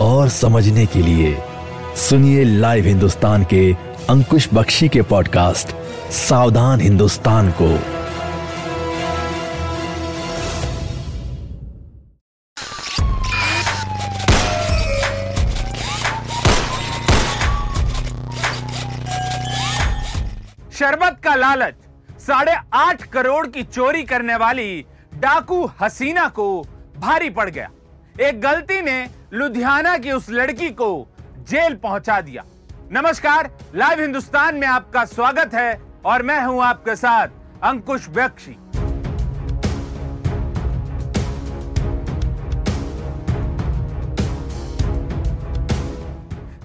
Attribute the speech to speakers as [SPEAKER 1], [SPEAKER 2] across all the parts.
[SPEAKER 1] और समझने के लिए सुनिए लाइव हिंदुस्तान के अंकुश बख्शी के पॉडकास्ट, सावधान हिंदुस्तान को।
[SPEAKER 2] शरबत का लालच, साढ़े आठ करोड़ की चोरी करने वाली डाकू हसीना को भारी पड़ गया। एक गलती ने लुधियाना की उस लड़की को जेल पहुँचा दिया। नमस्कार, लाइव हिंदुस्तान में आपका स्वागत है और मैं हूँ आपके साथ अंकुश बख्शी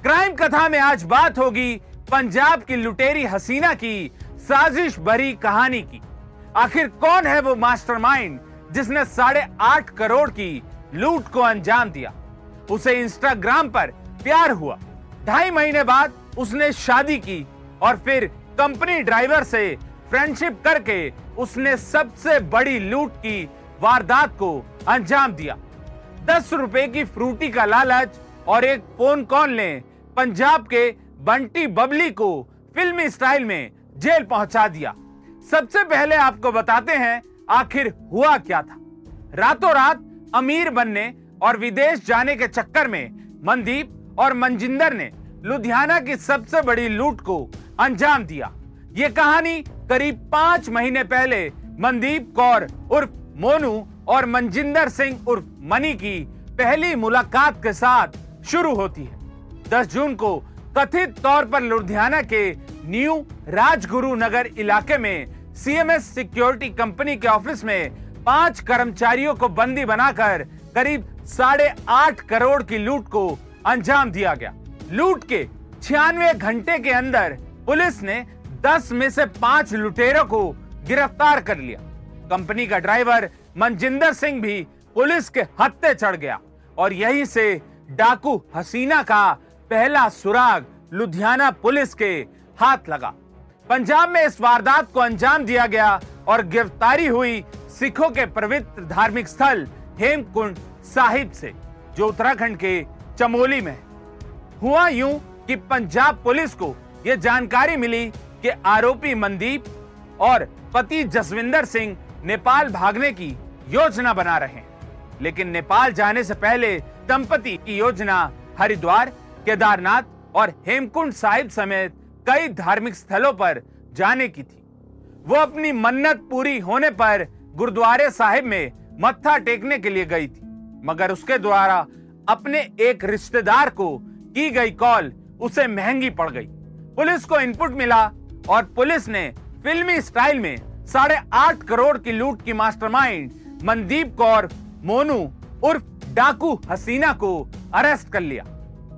[SPEAKER 2] क्राइम कथा में आज बात होगी पंजाब की लुटेरी हसीना की साजिश भरी कहानी की। आखिर कौन है वो मास्टरमाइंड जिसने साढ़े आठ करोड़ की लूट को अंजाम दिया। उसे इंस्टाग्राम पर प्यार हुआ। ढाई महीने बाद उसने शादी की और फिर कंपनी ड्राइवर से फ्रेंडशिप करके उसने सबसे बड़ी लूट की वारदात को अंजाम दिया। दस रुपए की फ्रूटी का लालच और एक फ़ोन कॉल ने पंजाब के बंटी बबली को फिल्मी स्टाइल में जेल पहुँचा दिया। सबसे पहले आपको बताते हैं, आखिर हुआ क्या था? रातों रात अमीर बनने और विदेश जाने के चक्कर में मनदीप और मंजिंदर ने लुधियाना की सबसे बड़ी लूट को अंजाम दिया। ये कहानी करीब पाँच महीने पहले मनदीप कौर, उर्फ़ मोनू और मंजिंदर सिंह, उर्फ़ मनी की पहली मुलाकात के साथ शुरू होती है। 10 जून को कथित तौर पर लुधियाना के न्यू राजगुरु नगर इलाके में सीएमएस सिक्योरिटी कंपनी के ऑफ़िस में पाँच कर्मचारियों को बंदी बनाकर करीब साढ़े आठ करोड़ की लूट को अंजाम दिया गया। लूट के छियानवे घंटे के अंदर पुलिस ने दस में से पाँच लुटेरों को गिरफ़्तार कर लिया। कंपनी का ड्राइवर मनजिंदर सिंह भी पुलिस के हत्ते चढ़ गया और यहीं से डाकू हसीना का पहला सुराग लुधियाना पुलिस के हाथ लगा। पंजाब में इस वारदात को अंजाम दिया गया और गिरफ्तारी हुई सिखों के पवित्र धार्मिक स्थल हेमकुंड साहिब से, जो उत्तराखंड के चमोली में हुआ यूँ कि पंजाब पुलिस को यह जानकारी मिली कि आरोपी मनदीप और पति जसविंदर सिंह नेपाल भागने की योजना बना रहे हैं। लेकिन नेपाल जाने से पहले दंपति की योजना हरिद्वार, केदारनाथ और हेमकुंड साहिब समेत कई धार्मिक स्थलों पर जाने की थी। वो अपनी मन्नत पूरी होने पर गुरुद्वारे साहिब में मत्था टेकने के लिए गई थी, मगर उसके द्वारा अपने एक रिश्तेदार को की गई कॉल उसे महँगी पड़ गई। पुलिस को इनपुट मिला और पुलिस ने फिल्मी स्टाइल में साढ़े आठ करोड़ की लूट की मास्टरमाइंड मनदीप कौर, मोनू, उर्फ़ डाकू हसीना को अरेस्ट कर लिया।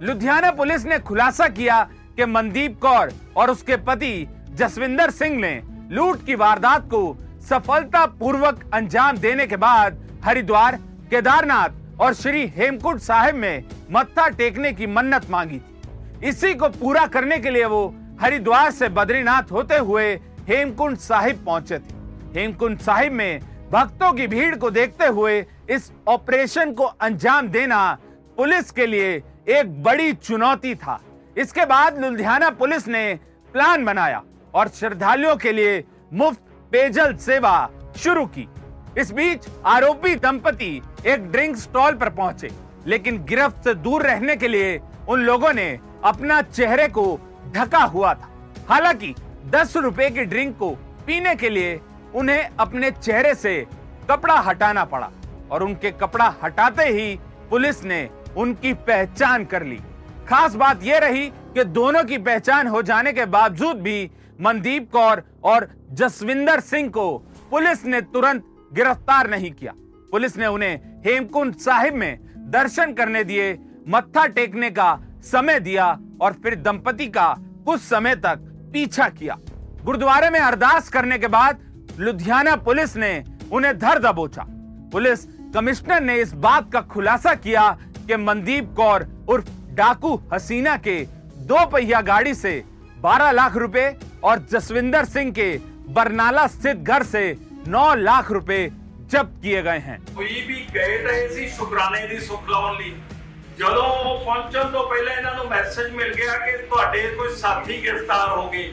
[SPEAKER 2] लुधियाना पुलिस ने खुलासा किया कि मनदीप कौर और उसके पति जसविंदर सिंह ने लूट की वारदात को सफलता पूर्वक अंजाम देने के बाद हरिद्वार, केदारनाथ और श्री हेमकुंड साहिब में मत्था टेकने की मन्नत मांगी थी। इसी को पूरा करने के लिए वो हरिद्वार से बद्रीनाथ होते हुए हेमकुंड साहिब पहुँचे थे। हेमकुंड साहिब में भक्तों की भीड़ को देखते हुए इस ऑपरेशन को अंजाम देना पुलिस के लिए एक बड़ी चुनौती था। इसके बाद लुधियाना पुलिस ने प्लान बनाया और श्रद्धालुओं के लिए मुफ़्त पेयजल सेवा शुरू की। इस बीच आरोपी दंपति एक ड्रिंक स्टॉल पर पहुँचे, लेकिन गिरफ्त से दूर रहने के लिए उन लोगों ने अपना चेहरे को ढका हुआ था। हालाँकि दस रुपए की ड्रिंक को पीने के लिए उन्हें अपने चेहरे से कपड़ा हटाना पड़ा और उनके कपड़ा हटाते ही पुलिस ने उनकी पहचान कर ली। खास बात यह रही कि दोनों की पहचान हो जाने के बावजूद भी मनदीप कौर और जसविंदर सिंह को पुलिस ने तुरंत गिरफ़्तार नहीं किया। पुलिस ने उन्हें हेमकुंड साहिब में दर्शन करने दिए, मत्था टेकने का समय दिया और फिर दंपति का कुछ समय तक पीछा किया। गुरुद्वारे में अरदास करने के बाद लुधियाना पुलिस ने उन्हें धर दबोचा। पुलिस कमिश्नर ने इस बात का खुलासा किया कि मनदीप कौर उर्फ़ डाकू हसीना के दो पहिया गाड़ी से 12 लाख रुपए और जसविंदर सिंह के बरनाला स्थित घर से 9 लाख रुपए जब्त किए गए हैं
[SPEAKER 3] ਕੋਈ ਵੀ ਗਏ ਰਹੇ ਸੀ ਸ਼ੁਕਰਾਨੇ ਦੀ ਸੁੱਖ ਲਾਉਣ ਲਈ ਜਦੋਂ ਉਹ ਪਹੁੰਚਣ ਤੋਂ ਪਹਿਲਾਂ ਇਹਨਾਂ ਨੂੰ ਮੈਸੇਜ ਮਿਲ ਗਿਆ ਕਿ ਤੁਹਾਡੇ ਕੋਈ ਸਾਥੀ ਗ੍ਰਿਫਤਾਰ ਹੋ ਗਏ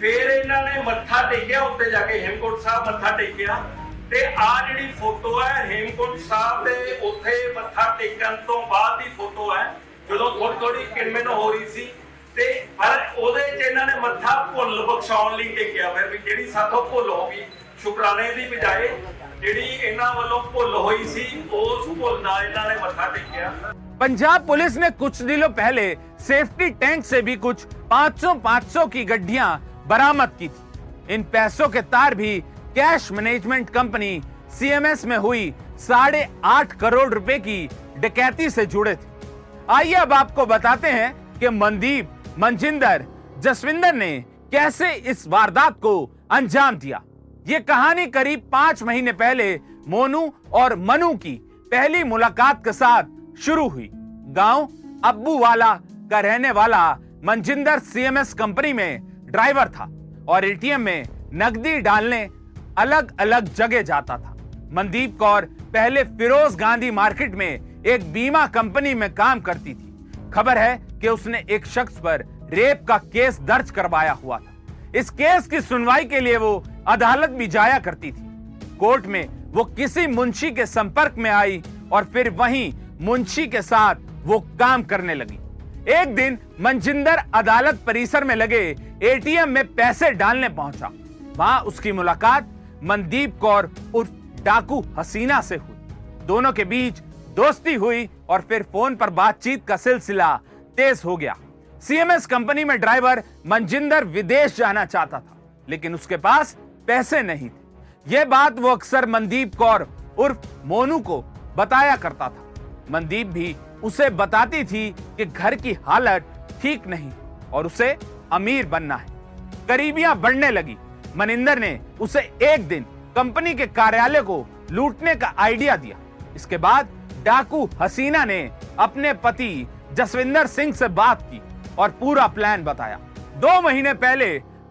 [SPEAKER 3] ਫਿਰ ਇਹਨਾਂ ਨੇ ਮੱਥਾ ਟੇਕਿਆ ਉੱਤੇ ਜਾ ਕੇ ਹੇਮਕੁੰਟ ਸਾਹਿਬ ਮੱਥਾ ਟੇਕਿਆ ਤੇ ਆ ਜਿਹੜੀ ਫੋਟੋ ਹੈ ਹੇਮਕੁੰਟ ਸਾਹਿਬ ਦੇ ਉੱਥੇ ਮੱਥਾ ਟੇਕਣ ਤੋਂ ਬਾਅਦ ਦੀ ਫੋਟੋ ਹੈ ਜਦੋਂ ਥੋੜੀ ਥੋੜੀ ਕਿਣਮਿਣ ਹੋ ਰਹੀ ਸੀ ਤੇ ਪਰ ਉਹਦੇ 'ਚ ਇਹਨਾਂ ਨੇ ਮੱਥਾ ਭੁੱਲ ਬਖਸ਼ਾਉਣ ਲਈ ਟੇਕਿਆ ਫਿਰ ਵੀ ਜਿਹੜੀ ਸਾਥੋਂ ਭੁੱਲ ਹੋ ਗਈ ਸ਼ੁਕਰਾਨੇ ਦੀ ਬਜਾਏ ਜਿਹੜੀ ਇਹਨਾਂ ਵੱਲੋਂ ਭੁੱਲ ਹੋਈ ਸੀ ਉਸ ਭੁੱਲ ਦਾ ਇਹਨਾਂ ਨੇ ਮੱਥਾ ਟੇਕਿਆ
[SPEAKER 2] पंजाब पुलिस ने कुछ दिनों पहले सेफ्टी टैंक से भी कुछ 500-500 की गड्डियां बरामद की थी इन पैसों के तार भी कैश मैनेजमेंट कंपनी सीएमएस में हुई साढ़े आठ करोड़ रुपए की डकैती से जुड़े थे आइए अब आपको बताते हैं कि मनदीप मनजिंदर जसविंदर ने कैसे इस वारदात को अंजाम दिया? ये कहानी करीब पाँच महीने पहले मोनू और मनु की पहली मुलाकात के साथ शुरू हुई। गाँव अब्बू वाला का रहने वाला मनजिंदर सीएमएस कंपनी में ड्राइवर था और एटीएम में नकदी डालने अलग अलग जगह जाता था। मनदीप कौर पहले फिरोज गांधी मार्केट में एक बीमा कंपनी में काम करती थी। खबर है कि उसने एक शख्स पर रेप का केस दर्ज करवाया हुआ था। इस केस की सुनवाई के लिए वो अदालत भी जाया करती थी। कोर्ट में वो किसी मुंशी के संपर्क में आई और फिर वहीं मुंशी के साथ वो काम करने लगी। एक दिन मनजिंदर अदालत परिसर में लगे एटीएम में पैसे डालने पहुँचा। वहाँ उसकी मुलाकात मनदीप कौर उर्फ़ डाकू हसीना से हुई। दोनों के बीच दोस्ती हुई और फिर फ़ोन पर बातचीत का सिलसिला तेज हो गया। सीएमएस कंपनी में ड्राइवर मनजिंदर विदेश जाना चाहता था, लेकिन उसके पास पैसे नहीं थे। यह बात वो अक्सर मनदीप कौर उर्फ़ मोनू को बताया करता था। मनदीप भी उसे बताती थी कि घर की हालत ठीक नहीं और उसे अमीर बनना है। करीबियाँ बढ़ने लगी। मनिंदर ने उसे एक दिन कंपनी के कार्यालय को लूटने का आइडिया दिया। इसके बाद डाकू हसीना ने अपने पति जसविंदर सिंह से बात की और पूरा प्लान बताया। दो महीने पहले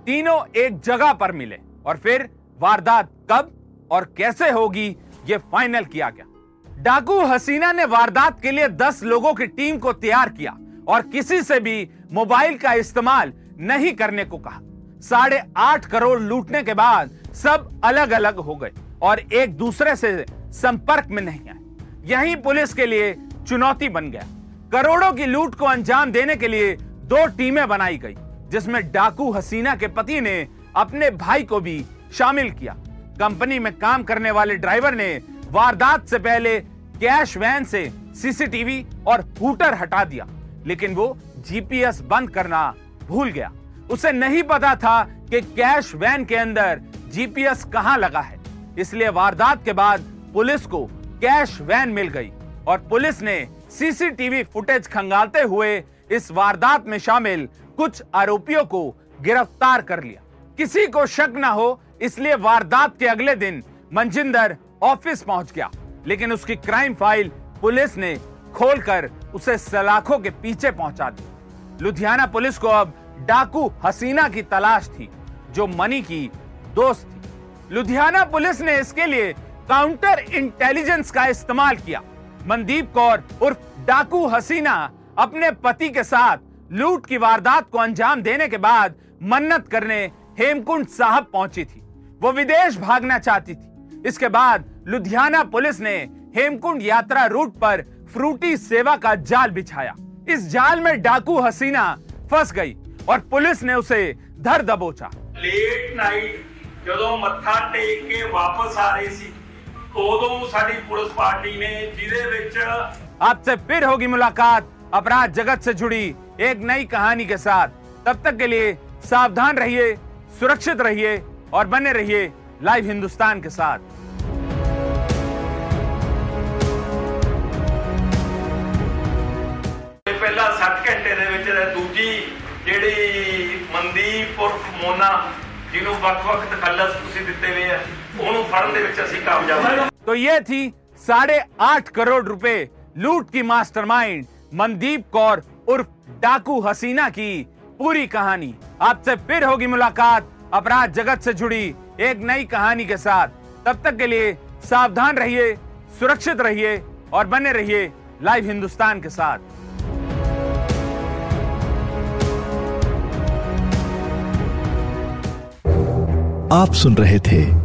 [SPEAKER 2] तीनों एक जगह पर मिले और फिर वारदात कब और कैसे होगी, ये फाइनल किया गया। डाकू हसीना ने वारदात के लिए दस लोगों की टीम को तैयार किया और किसी से भी मोबाइल का इस्तेमाल नहीं करने को कहा। साढ़े आठ करोड़ लूटने के बाद सब अलग अलग हो गए और एक दूसरे से संपर्क में नहीं आए। यही पुलिस के लिए चुनौती बन गया। करोड़ों की लूट को अंजाम देने के लिए दो टीमें बनाई गई, जिसमें डाकू हसीना के पति ने अपने भाई को भी शामिल किया। कंपनी में काम करने वाले ड्राइवर ने वारदात से पहले कैश वैन से सीसीटीवी और हूटर हटा दिया, लेकिन वो जीपीएस बंद करना भूल गया। उसे नहीं पता था कि कैश वैन के अंदर जीपीएस कहाँ लगा है। इसलिए वारदात के बाद पुलिस को कैश वैन मिल गई और पुलिस ने सीसीटीवी फुटेज खंगालते हुए इस वारदात में शामिल कुछ आरोपियों को गिरफ़्तार कर लिया। किसी को शक न हो, इसलिए वारदात के अगले दिन मंजिंदर ऑफ़िस पहुँच गया। लेकिन उसकी क्राइम फ़ाइल पुलिस ने खोलकर उसे सलाखों के पीछे पहुँचा दी। लुधियाना पुलिस को अब डाकू हसीना की तलाश थी, जो मनी की दोस्त थी। लुधियाना पुलिस ने इसके लिए काउंटर इंटेलिजेंस का इस्तेमाल किया। मनदीप कौर उर्फ़ डाकू हसीना अपने पति के साथ लूट की वारदात को अंजाम देने के बाद मन्नत करने हेमकुंड साहब पहुँची थी। वो विदेश भागना चाहती थी। इसके बाद लुधियाना पुलिस ने हेमकुंड यात्रा रूट पर फ्रूटी सेवा का जाल बिछाया। इस जाल में डाकू हसीना फंस गई और पुलिस ने उसे धर दबोचा।
[SPEAKER 3] लेट नाइट जो मत्था टेक के वापस आ रही थी ਉਦੋਂ ਸਾਡੀ ਪੁਲਿਸ ਪਾਰਟੀ ਨੇ ਜਿਹਦੇ ਵਿੱਚ
[SPEAKER 2] आपसे फिर होगी मुलाकात अपराध जगत से जुड़ी एक नई कहानी के साथ तब तक के लिए सावधान रहिए सुरक्षित रहिए और बने रहिए लाइव हिंदुस्तान के साथ
[SPEAKER 3] ਪਹਿਲਾਂ 60 ਘੰਟੇ ਦੇ ਵਿੱਚ ਤੇ ਦੂਜੀ ਜਿਹੜੀ ਮਨਦੀਪ ਉਰਫ ਮੋਨਾ ਜਿਹਨੂੰ ਵੱਖ-ਵੱਖ ਤਖੱਲਸ ਤੁਸੀਂ ਦਿੱਤੇ ਹੋਏ ਆ ਉਹਨੂੰ ਫੜਨ ਦੇ ਵਿੱਚ ਅਸੀਂ ਕਾਮਯਾਬ ਹੋਏ
[SPEAKER 2] तो ये थी साढ़े आठ करोड़ रुपए लूट की मास्टरमाइंड मनदीप कौर उर्फ डाकू हसीना की पूरी कहानी आपसे फिर होगी मुलाकात अपराध जगत से जुड़ी एक नई कहानी के साथ तब तक के लिए सावधान रहिए सुरक्षित रहिए और बने रहिए लाइव हिंदुस्तान के साथ
[SPEAKER 1] आप सुन रहे थे